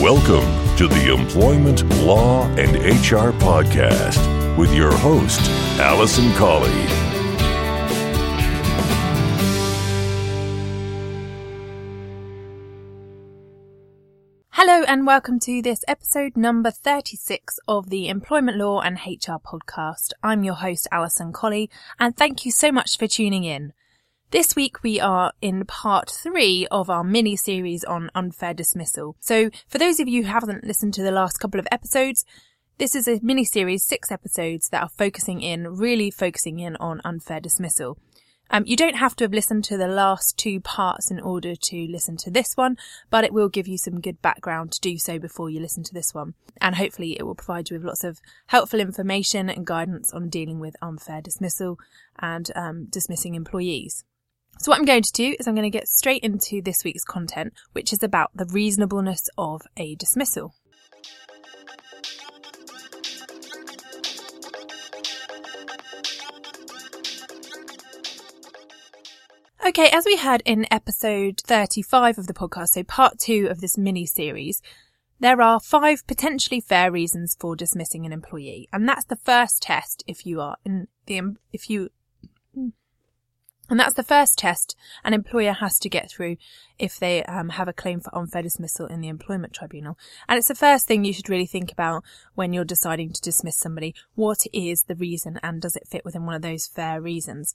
Welcome to the Employment Law and HR Podcast with your host, Alison Colley. Hello and welcome to this episode number 36 of the Employment Law and HR podcast. I'm your host, Alison Colley, and thank you so much for tuning in. This week we are in part three of our mini series on unfair dismissal. So for those of you who haven't listened to the last couple of episodes, this is a mini series, six episodes that are focusing in, really focusing in on unfair dismissal. Um, you don't have to have listened to the last two parts in order to listen to this one, but it will give you some good background to do so before you listen to this one. And hopefully it will provide you with lots of helpful information and guidance on dealing with unfair dismissal and um, dismissing employees. So what I'm going to do is I'm going to get straight into this week's content, which is about the reasonableness of a dismissal. Okay, as we heard in episode 35 of the podcast, so part two of this mini series, there are five potentially fair reasons for dismissing an employee. And that's the first test if you are in the, if you and that's the first test an employer has to get through if they um, have a claim for unfair dismissal in the employment tribunal. And it's the first thing you should really think about when you're deciding to dismiss somebody. What is the reason and does it fit within one of those fair reasons?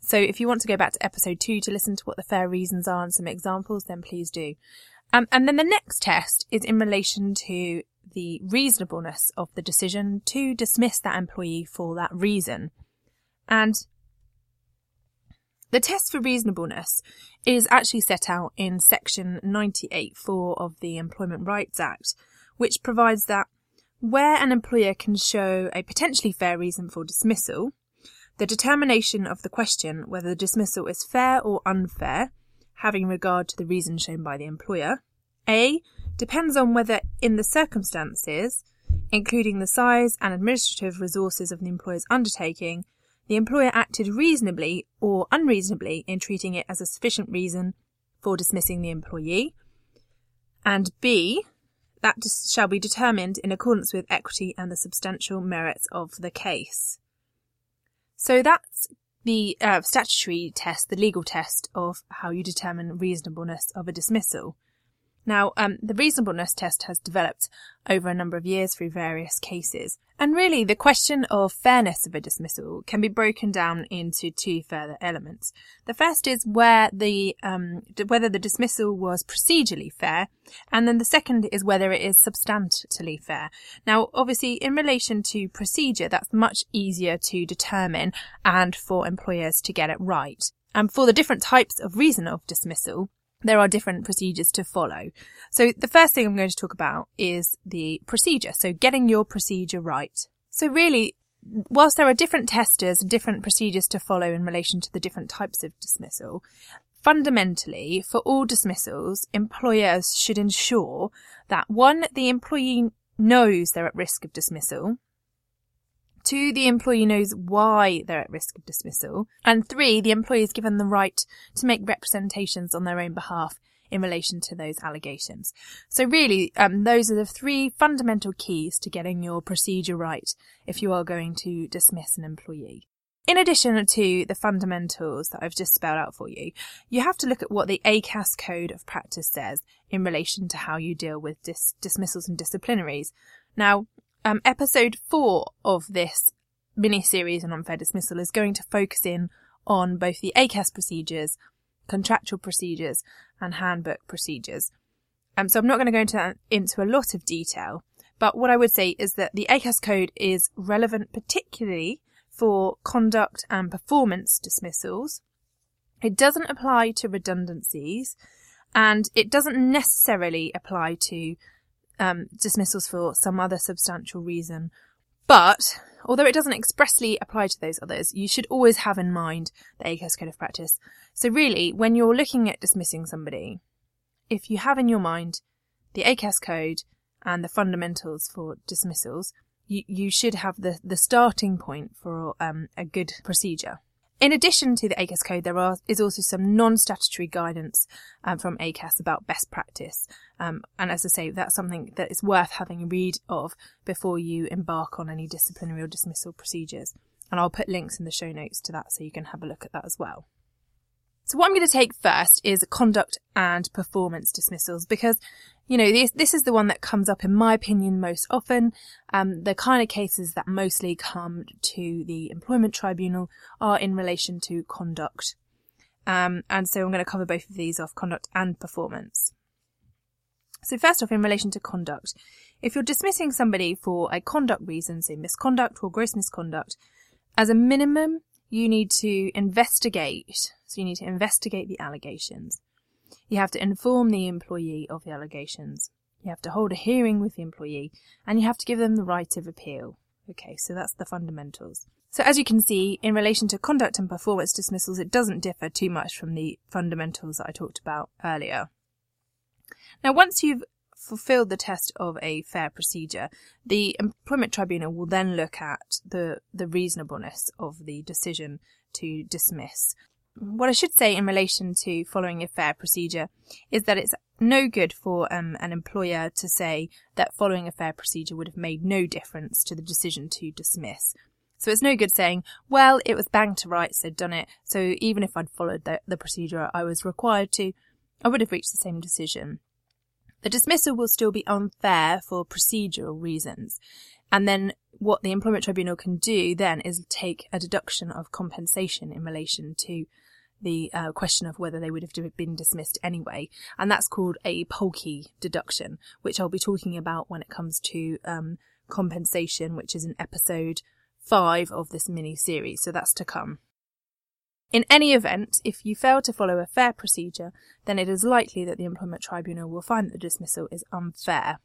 So if you want to go back to episode two to listen to what the fair reasons are and some examples, then please do. Um, and then the next test is in relation to the reasonableness of the decision to dismiss that employee for that reason. And the test for reasonableness is actually set out in section 98.4 of the Employment Rights Act, which provides that where an employer can show a potentially fair reason for dismissal, the determination of the question whether the dismissal is fair or unfair, having regard to the reason shown by the employer, A, depends on whether in the circumstances, including the size and administrative resources of the employer's undertaking, the employer acted reasonably or unreasonably in treating it as a sufficient reason for dismissing the employee. And B, that shall be determined in accordance with equity and the substantial merits of the case. So that's the uh, statutory test, the legal test of how you determine reasonableness of a dismissal. Now, um, the reasonableness test has developed over a number of years through various cases. And really, the question of fairness of a dismissal can be broken down into two further elements. The first is where the, um, whether the dismissal was procedurally fair. And then the second is whether it is substantially fair. Now, obviously, in relation to procedure, that's much easier to determine and for employers to get it right. And for the different types of reason of dismissal, there are different procedures to follow. So the first thing I'm going to talk about is the procedure. So getting your procedure right. So really, whilst there are different testers and different procedures to follow in relation to the different types of dismissal, fundamentally, for all dismissals, employers should ensure that one, the employee knows they're at risk of dismissal. Two, the employee knows why they're at risk of dismissal. And three, the employee is given the right to make representations on their own behalf in relation to those allegations. So really, um, those are the three fundamental keys to getting your procedure right if you are going to dismiss an employee. In addition to the fundamentals that I've just spelled out for you, you have to look at what the ACAS Code of Practice says in relation to how you deal with dis- dismissals and disciplinaries. Now, um, episode four of this mini series on unfair dismissal is going to focus in on both the ACAS procedures, contractual procedures, and handbook procedures. Um, so I'm not going to go into, into a lot of detail, but what I would say is that the ACAS code is relevant particularly for conduct and performance dismissals. It doesn't apply to redundancies, and it doesn't necessarily apply to um, dismissals for some other substantial reason. But although it doesn't expressly apply to those others, you should always have in mind the ACAS Code of Practice. So really, when you're looking at dismissing somebody, if you have in your mind the ACAS Code and the fundamentals for dismissals, you, you should have the, the starting point for um, a good procedure. In addition to the ACAS code, there are, is also some non-statutory guidance um, from ACAS about best practice. Um, and as I say, that's something that is worth having a read of before you embark on any disciplinary or dismissal procedures. And I'll put links in the show notes to that so you can have a look at that as well. So what I'm going to take first is conduct and performance dismissals because, you know, this, this is the one that comes up in my opinion most often. Um, the kind of cases that mostly come to the employment tribunal are in relation to conduct. Um, and so I'm going to cover both of these off conduct and performance. So first off, in relation to conduct, if you're dismissing somebody for a conduct reason, say misconduct or gross misconduct, as a minimum, you need to investigate. So you need to investigate the allegations. You have to inform the employee of the allegations. You have to hold a hearing with the employee and you have to give them the right of appeal. Okay, so that's the fundamentals. So as you can see, in relation to conduct and performance dismissals, it doesn't differ too much from the fundamentals that I talked about earlier. Now, once you've fulfilled the test of a fair procedure, the employment tribunal will then look at the, the reasonableness of the decision to dismiss. What I should say in relation to following a fair procedure is that it's no good for um, an employer to say that following a fair procedure would have made no difference to the decision to dismiss. So it's no good saying, well, it was bang to rights, they'd done it, so even if I'd followed the, the procedure I was required to, I would have reached the same decision. The dismissal will still be unfair for procedural reasons. And then what the employment tribunal can do then is take a deduction of compensation in relation to the uh, question of whether they would have been dismissed anyway. And that's called a Polkey deduction, which I'll be talking about when it comes to um, compensation, which is in episode five of this mini series. So that's to come. In any event, if you fail to follow a fair procedure, then it is likely that the employment tribunal will find that the dismissal is unfair.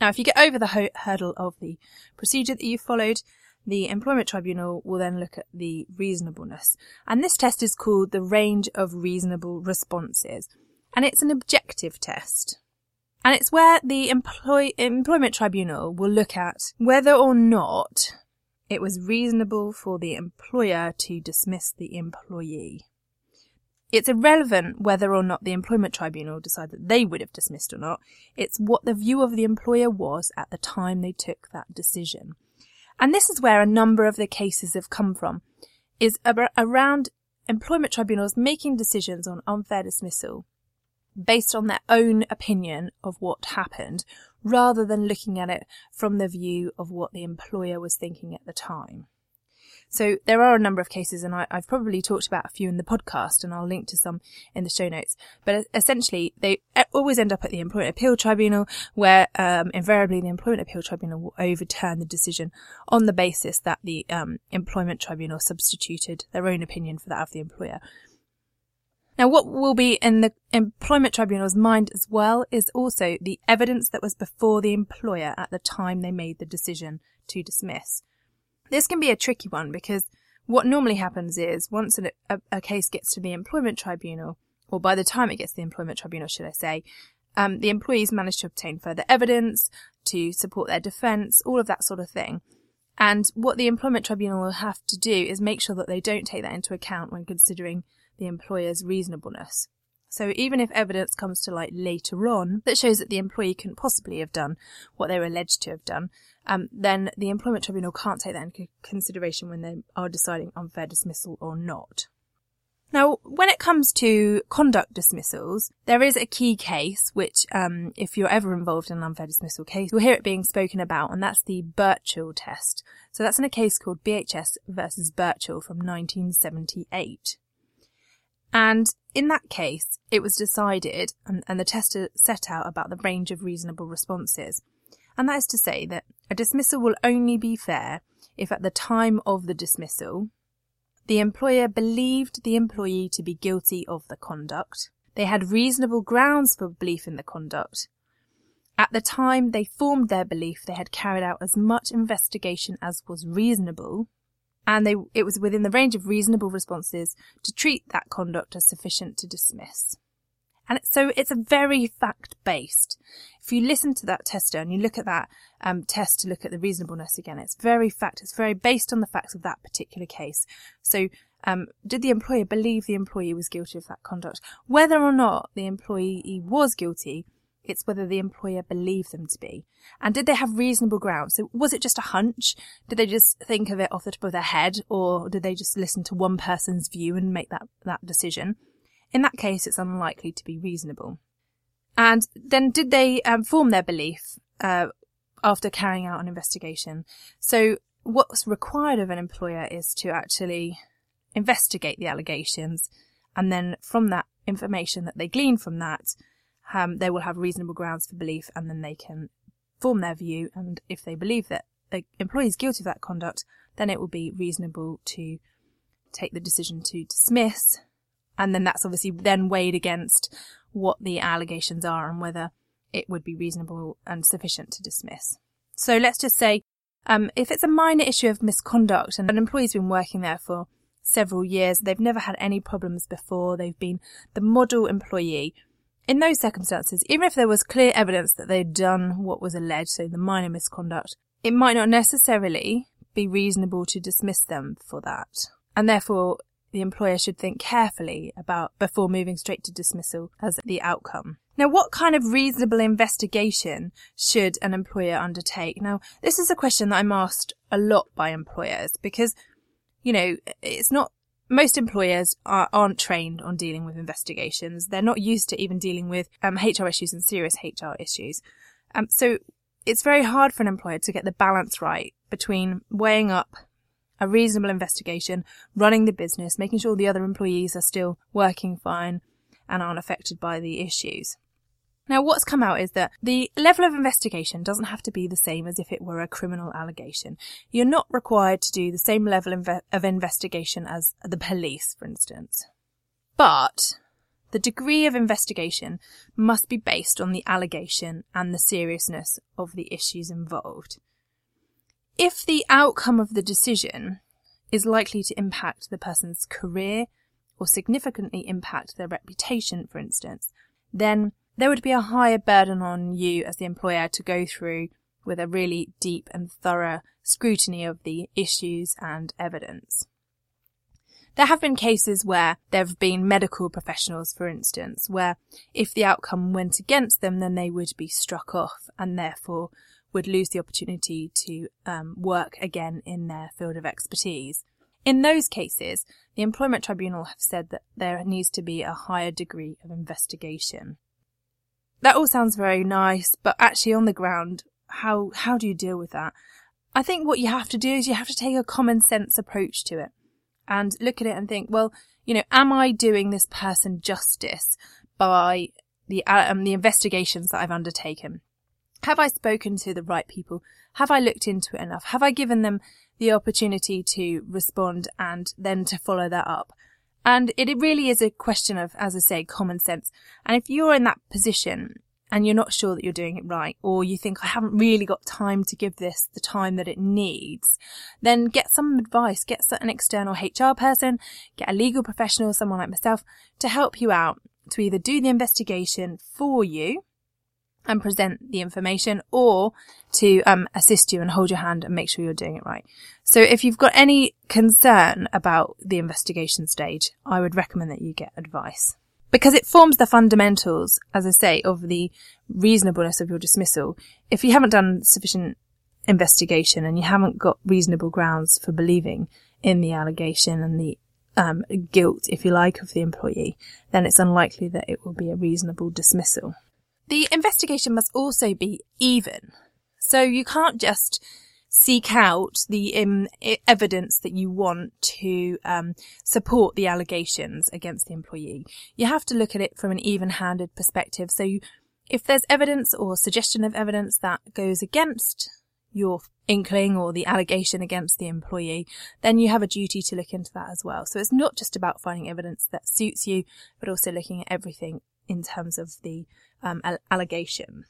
Now, if you get over the ho- hurdle of the procedure that you followed, the employment tribunal will then look at the reasonableness. And this test is called the range of reasonable responses. And it's an objective test. And it's where the employ- employment tribunal will look at whether or not it was reasonable for the employer to dismiss the employee. It's irrelevant whether or not the employment tribunal decide that they would have dismissed or not. It's what the view of the employer was at the time they took that decision. And this is where a number of the cases have come from, is around employment tribunals making decisions on unfair dismissal based on their own opinion of what happened rather than looking at it from the view of what the employer was thinking at the time. So there are a number of cases, and I, have probably talked about a few in the podcast, and I'll link to some in the show notes. But essentially, they always end up at the Employment Appeal Tribunal, where um, invariably the Employment Appeal Tribunal will overturn the decision on the basis that the um, Employment Tribunal substituted their own opinion for that of the employer. Now, what will be in the employment tribunal's mind as well is also the evidence that was before the employer at the time they made the decision to dismiss. This can be a tricky one because what normally happens is once a, a, a case gets to the employment tribunal, or by the time it gets to the employment tribunal, should I say, um, the employees manage to obtain further evidence to support their defence, all of that sort of thing. And what the employment tribunal will have to do is make sure that they don't take that into account when considering the employer's reasonableness. So even if evidence comes to light later on that shows that the employee couldn't possibly have done what they were alleged to have done, um, then the employment tribunal can't take that into consideration when they are deciding unfair dismissal or not. Now, when it comes to conduct dismissals, there is a key case which, um, if you're ever involved in an unfair dismissal case, you'll hear it being spoken about, and that's the Burchell test. So that's in a case called BHS versus Burchell from 1978. And in that case, it was decided, and, and the tester set out about the range of reasonable responses. And that is to say that a dismissal will only be fair if at the time of the dismissal, the employer believed the employee to be guilty of the conduct, they had reasonable grounds for belief in the conduct, at the time they formed their belief, they had carried out as much investigation as was reasonable, and they, it was within the range of reasonable responses to treat that conduct as sufficient to dismiss. And so it's a very fact based. if you listen to that tester and you look at that um, test to look at the reasonableness again, it's very fact, it's very based on the facts of that particular case. So, um, did the employer believe the employee was guilty of that conduct? Whether or not the employee was guilty, it's whether the employer believed them to be. And did they have reasonable grounds? So was it just a hunch? Did they just think of it off the top of their head? Or did they just listen to one person's view and make that, that decision? In that case, it's unlikely to be reasonable. And then did they um, form their belief uh, after carrying out an investigation? So what's required of an employer is to actually investigate the allegations and then from that information that they glean from that, um, they will have reasonable grounds for belief and then they can form their view. And if they believe that the employee is guilty of that conduct, then it will be reasonable to take the decision to dismiss. And then that's obviously then weighed against what the allegations are and whether it would be reasonable and sufficient to dismiss. So let's just say, um, if it's a minor issue of misconduct and an employee's been working there for several years, they've never had any problems before, they've been the model employee, in those circumstances, even if there was clear evidence that they'd done what was alleged, so the minor misconduct, it might not necessarily be reasonable to dismiss them for that. And therefore, the employer should think carefully about before moving straight to dismissal as the outcome. Now, what kind of reasonable investigation should an employer undertake? Now, this is a question that I'm asked a lot by employers because, you know, it's not most employers are, aren't trained on dealing with investigations. They're not used to even dealing with um, HR issues and serious HR issues. Um, so it's very hard for an employer to get the balance right between weighing up a reasonable investigation, running the business, making sure the other employees are still working fine and aren't affected by the issues. Now, what's come out is that the level of investigation doesn't have to be the same as if it were a criminal allegation. You're not required to do the same level of investigation as the police, for instance. But the degree of investigation must be based on the allegation and the seriousness of the issues involved. If the outcome of the decision is likely to impact the person's career or significantly impact their reputation, for instance, then there would be a higher burden on you as the employer to go through with a really deep and thorough scrutiny of the issues and evidence. There have been cases where there have been medical professionals, for instance, where if the outcome went against them, then they would be struck off and therefore would lose the opportunity to um, work again in their field of expertise. In those cases, the Employment Tribunal have said that there needs to be a higher degree of investigation that all sounds very nice, but actually on the ground, how, how do you deal with that? I think what you have to do is you have to take a common sense approach to it and look at it and think, well, you know, am I doing this person justice by the, um, the investigations that I've undertaken? Have I spoken to the right people? Have I looked into it enough? Have I given them the opportunity to respond and then to follow that up? And it really is a question of, as I say, common sense. And if you're in that position and you're not sure that you're doing it right, or you think I haven't really got time to give this the time that it needs, then get some advice, get an external HR person, get a legal professional, someone like myself, to help you out to either do the investigation for you and present the information or to um, assist you and hold your hand and make sure you're doing it right. So if you've got any concern about the investigation stage, I would recommend that you get advice. Because it forms the fundamentals, as I say, of the reasonableness of your dismissal. If you haven't done sufficient investigation and you haven't got reasonable grounds for believing in the allegation and the um, guilt, if you like, of the employee, then it's unlikely that it will be a reasonable dismissal. The investigation must also be even. So you can't just seek out the um, evidence that you want to um, support the allegations against the employee. You have to look at it from an even-handed perspective. So you, if there's evidence or suggestion of evidence that goes against your inkling or the allegation against the employee, then you have a duty to look into that as well. So it's not just about finding evidence that suits you, but also looking at everything in terms of the um, allegation.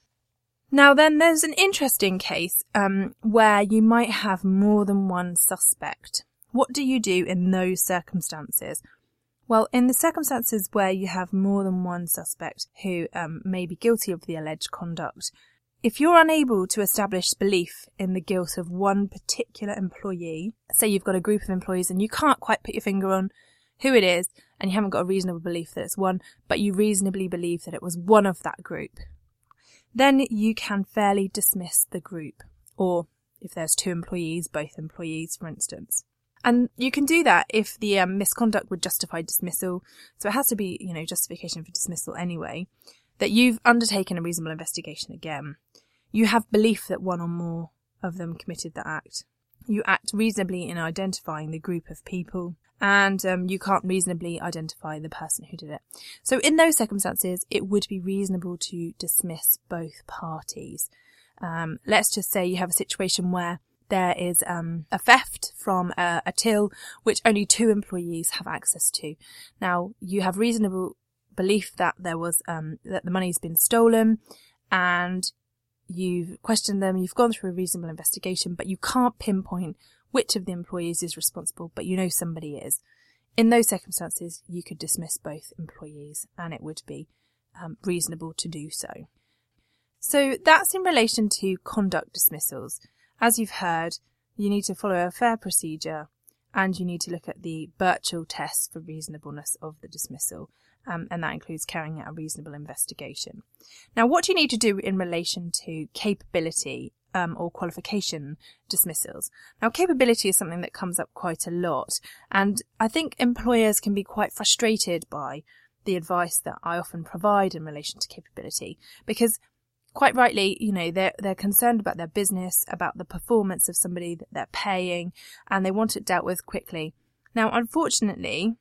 Now then, there's an interesting case um, where you might have more than one suspect. What do you do in those circumstances? Well, in the circumstances where you have more than one suspect who um, may be guilty of the alleged conduct, if you're unable to establish belief in the guilt of one particular employee, say you've got a group of employees and you can't quite put your finger on who it is, and you haven't got a reasonable belief that it's one, but you reasonably believe that it was one of that group, then you can fairly dismiss the group. Or if there's two employees, both employees, for instance. And you can do that if the um, misconduct would justify dismissal. So it has to be, you know, justification for dismissal anyway. That you've undertaken a reasonable investigation again. You have belief that one or more of them committed the act. You act reasonably in identifying the group of people and um, you can't reasonably identify the person who did it. So in those circumstances, it would be reasonable to dismiss both parties. Um, let's just say you have a situation where there is um, a theft from a, a till which only two employees have access to. Now you have reasonable belief that there was um, that the money's been stolen, and you've questioned them. You've gone through a reasonable investigation, but you can't pinpoint which of the employees is responsible, but you know somebody is. In those circumstances, you could dismiss both employees, and it would be um, reasonable to do so. So that's in relation to conduct dismissals. As you've heard, you need to follow a fair procedure and you need to look at the Burchell test for reasonableness of the dismissal, um, and that includes carrying out a reasonable investigation. Now, what do you need to do in relation to capability um, or qualification dismissals? Now, capability is something that comes up quite a lot, and I think employers can be quite frustrated by the advice that I often provide in relation to capability because quite rightly, you know, they're, they're concerned about their business, about the performance of somebody that they're paying, and they want it dealt with quickly. Now, unfortunately,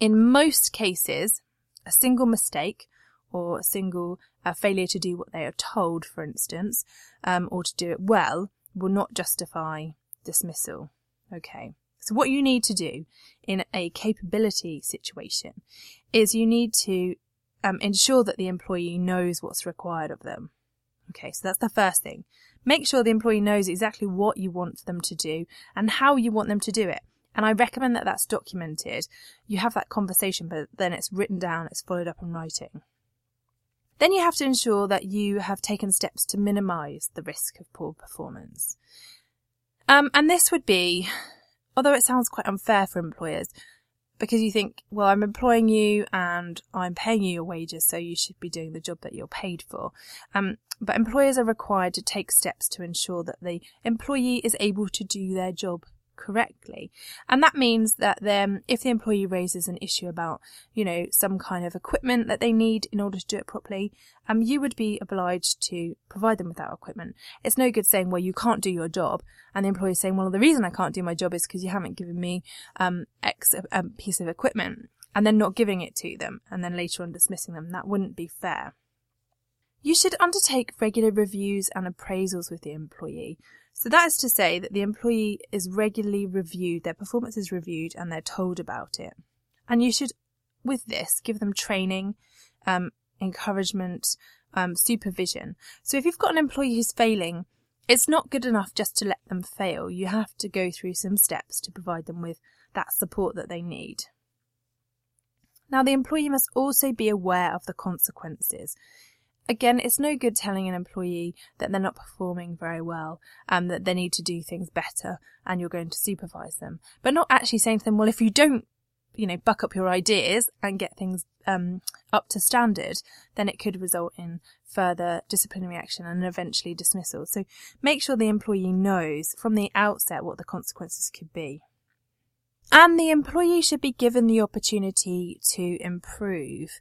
in most cases, a single mistake or a single uh, failure to do what they are told, for instance, um, or to do it well, will not justify dismissal. Okay. So what you need to do in a capability situation is you need to um, ensure that the employee knows what's required of them. Okay, so that's the first thing. Make sure the employee knows exactly what you want them to do and how you want them to do it. And I recommend that that's documented. You have that conversation, but then it's written down, it's followed up in writing. Then you have to ensure that you have taken steps to minimize the risk of poor performance. Um, and this would be, although it sounds quite unfair for employers, because you think, well, I'm employing you and I'm paying you your wages, so you should be doing the job that you're paid for. Um, but employers are required to take steps to ensure that the employee is able to do their job correctly. And that means that then if the employee raises an issue about, you know, some kind of equipment that they need in order to do it properly, um, you would be obliged to provide them with that equipment. It's no good saying, well, you can't do your job. And the employee saying, well, the reason I can't do my job is because you haven't given me, um, X piece of equipment and then not giving it to them and then later on dismissing them. That wouldn't be fair. You should undertake regular reviews and appraisals with the employee so that is to say that the employee is regularly reviewed, their performance is reviewed, and they're told about it. And you should, with this, give them training, um, encouragement, um, supervision. So if you've got an employee who's failing, it's not good enough just to let them fail. You have to go through some steps to provide them with that support that they need. Now, the employee must also be aware of the consequences. Again, it's no good telling an employee that they're not performing very well and that they need to do things better and you're going to supervise them, but not actually saying to them, well, if you don't, you know, buck up your ideas and get things um, up to standard, then it could result in further disciplinary action and eventually dismissal. So make sure the employee knows from the outset what the consequences could be. And the employee should be given the opportunity to improve.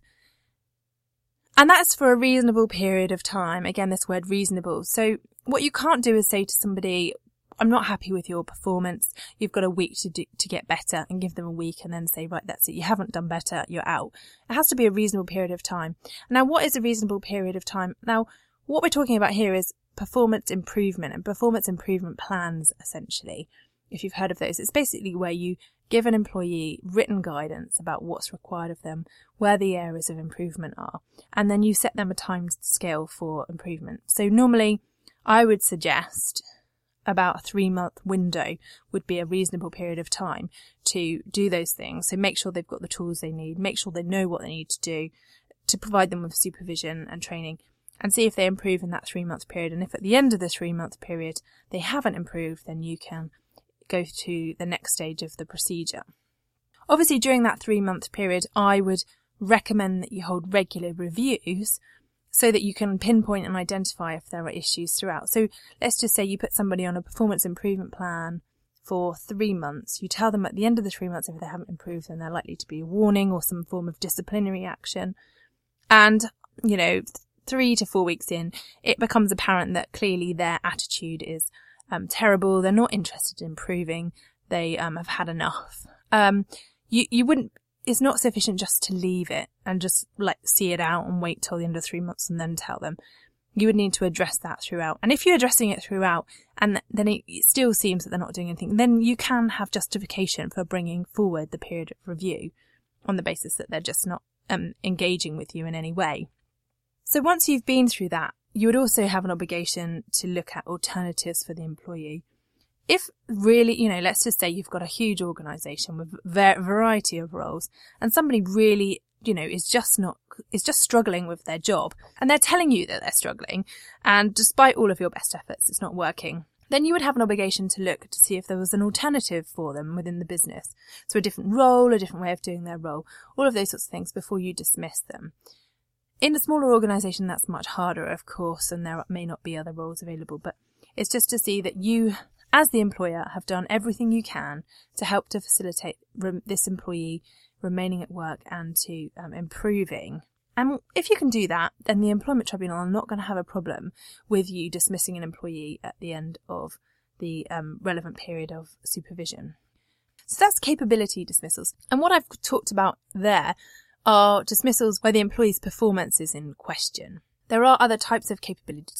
And that's for a reasonable period of time. Again, this word reasonable. So what you can't do is say to somebody, I'm not happy with your performance. You've got a week to do, to get better and give them a week and then say, right, that's it. You haven't done better. You're out. It has to be a reasonable period of time. Now, what is a reasonable period of time? Now, what we're talking about here is performance improvement and performance improvement plans, essentially. If you've heard of those, it's basically where you give an employee written guidance about what's required of them, where the areas of improvement are, and then you set them a time scale for improvement. So normally I would suggest about a three month window would be a reasonable period of time to do those things. So make sure they've got the tools they need, make sure they know what they need to do to provide them with supervision and training and see if they improve in that three month period. And if at the end of the three month period they haven't improved, then you can go to the next stage of the procedure. Obviously, during that three month period, I would recommend that you hold regular reviews so that you can pinpoint and identify if there are issues throughout. So let's just say you put somebody on a performance improvement plan for three months. You tell them at the end of the three months if they haven't improved, then they're likely to be a warning or some form of disciplinary action. And, you know, three to four weeks in, it becomes apparent that clearly their attitude is um, terrible. They're not interested in improving. They um, have had enough. Um, you you wouldn't. It's not sufficient just to leave it and just like see it out and wait till the end of three months and then tell them. You would need to address that throughout. And if you're addressing it throughout and then it still seems that they're not doing anything, then you can have justification for bringing forward the period of review on the basis that they're just not um, engaging with you in any way. So once you've been through that, you would also have an obligation to look at alternatives for the employee. If really, you know, let's just say you've got a huge organization with a variety of roles and somebody really, you know, is just not, is just struggling with their job and they're telling you that they're struggling and despite all of your best efforts, it's not working. Then you would have an obligation to look to see if there was an alternative for them within the business. So a different role, a different way of doing their role, all of those sorts of things before you dismiss them. In a smaller organisation, that's much harder, of course, and there may not be other roles available, but it's just to see that you, as the employer, have done everything you can to help to facilitate this employee remaining at work and to um, improving. And if you can do that, then the employment tribunal are not going to have a problem with you dismissing an employee at the end of the um, relevant period of supervision. So that's capability dismissals. And what I've talked about there are dismissals where the employee's performance is in question. There are other types of capability,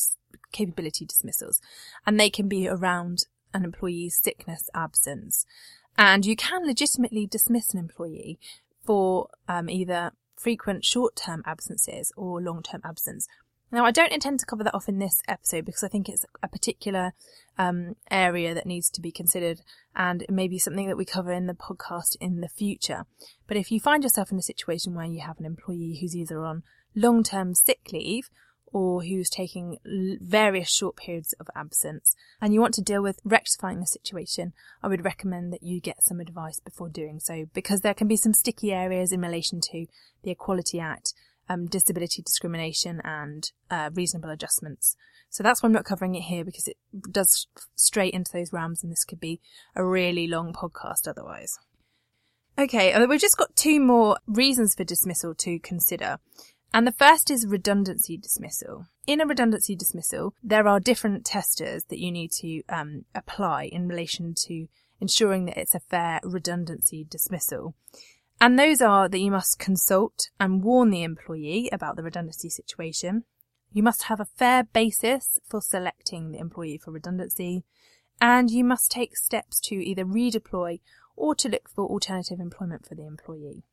capability dismissals, and they can be around an employee's sickness absence. And you can legitimately dismiss an employee for um, either frequent short-term absences or long-term absence now, I don't intend to cover that off in this episode because I think it's a particular um, area that needs to be considered and it may be something that we cover in the podcast in the future. But if you find yourself in a situation where you have an employee who's either on long term sick leave or who's taking various short periods of absence and you want to deal with rectifying the situation, I would recommend that you get some advice before doing so because there can be some sticky areas in relation to the Equality Act um, disability discrimination and uh, reasonable adjustments. So that's why I'm not covering it here because it does straight into those realms and this could be a really long podcast otherwise. Okay, uh, we've just got two more reasons for dismissal to consider. And the first is redundancy dismissal. In a redundancy dismissal, there are different testers that you need to um, apply in relation to ensuring that it's a fair redundancy dismissal. And those are that you must consult and warn the employee about the redundancy situation. You must have a fair basis for selecting the employee for redundancy. And you must take steps to either redeploy or to look for alternative employment for the employee.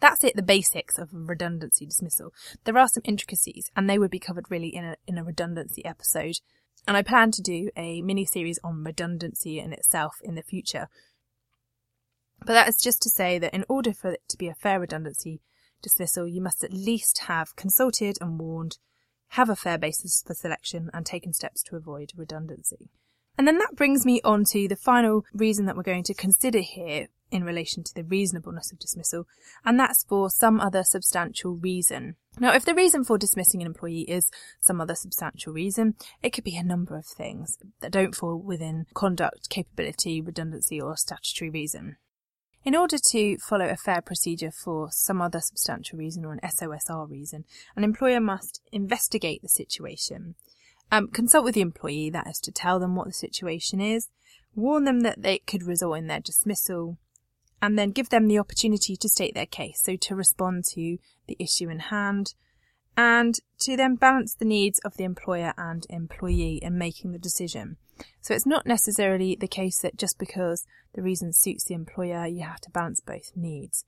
That's it, the basics of redundancy dismissal. There are some intricacies and they would be covered really in a, in a redundancy episode. And I plan to do a mini series on redundancy in itself in the future, but that is just to say that in order for it to be a fair redundancy dismissal, you must at least have consulted and warned, have a fair basis for selection, and taken steps to avoid redundancy. And then that brings me on to the final reason that we're going to consider here in relation to the reasonableness of dismissal, and that's for some other substantial reason. Now, if the reason for dismissing an employee is some other substantial reason, it could be a number of things that don't fall within conduct, capability, redundancy, or statutory reason. In order to follow a fair procedure for some other substantial reason or an SOSR reason, an employer must investigate the situation, um, consult with the employee, that is to tell them what the situation is, warn them that it could result in their dismissal, and then give them the opportunity to state their case, so to respond to the issue in hand, and to then balance the needs of the employer and employee in making the decision. So it's not necessarily the case that just because the reason suits the employer, you have to balance both needs.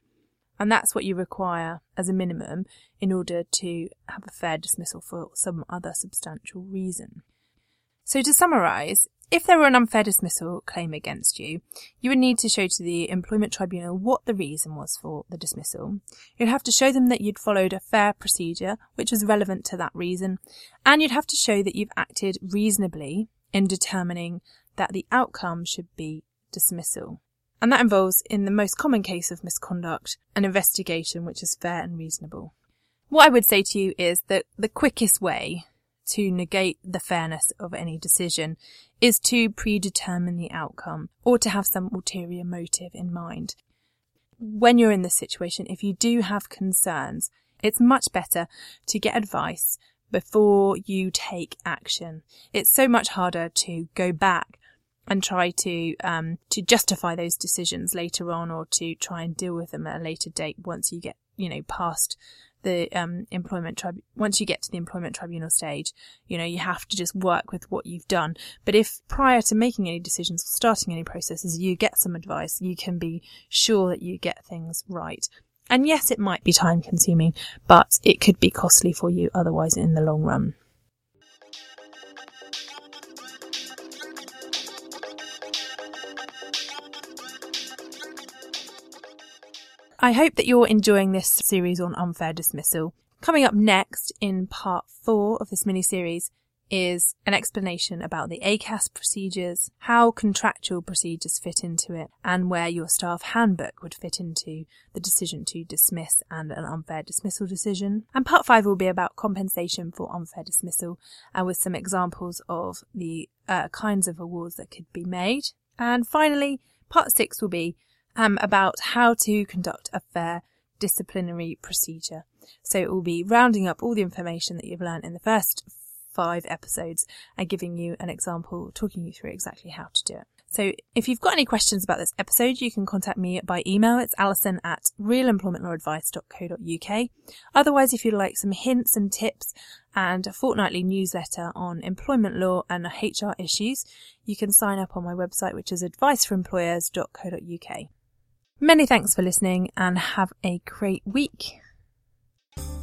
And that's what you require as a minimum in order to have a fair dismissal for some other substantial reason. So to summarise, if there were an unfair dismissal claim against you, you would need to show to the employment tribunal what the reason was for the dismissal. You'd have to show them that you'd followed a fair procedure, which was relevant to that reason, and you'd have to show that you've acted reasonably in determining that the outcome should be dismissal. And that involves, in the most common case of misconduct, an investigation which is fair and reasonable. What I would say to you is that the quickest way to negate the fairness of any decision is to predetermine the outcome or to have some ulterior motive in mind. When you're in this situation, if you do have concerns, it's much better to get advice before you take action. It's so much harder to go back and try to um, to justify those decisions later on or to try and deal with them at a later date once you get you know past the um, employment trib- once you get to the employment tribunal stage, you know, you have to just work with what you've done. But if prior to making any decisions or starting any processes, you get some advice, you can be sure that you get things right. And yes, it might be time consuming, but it could be costly for you otherwise in the long run. I hope that you're enjoying this series on unfair dismissal. Coming up next in part four of this mini series is an explanation about the ACAS procedures, how contractual procedures fit into it, and where your staff handbook would fit into the decision to dismiss and an unfair dismissal decision. And part five will be about compensation for unfair dismissal and with some examples of the uh, kinds of awards that could be made. And finally, part six will be um, about how to conduct a fair disciplinary procedure. So it will be rounding up all the information that you've learned in the first five episodes and giving you an example, talking you through exactly how to do it. So if you've got any questions about this episode, you can contact me by email. It's alison at realemploymentlawadvice.co.uk. Otherwise, if you'd like some hints and tips and a fortnightly newsletter on employment law and HR issues, you can sign up on my website, which is adviceforemployers.co.uk. Many thanks for listening and have a great week.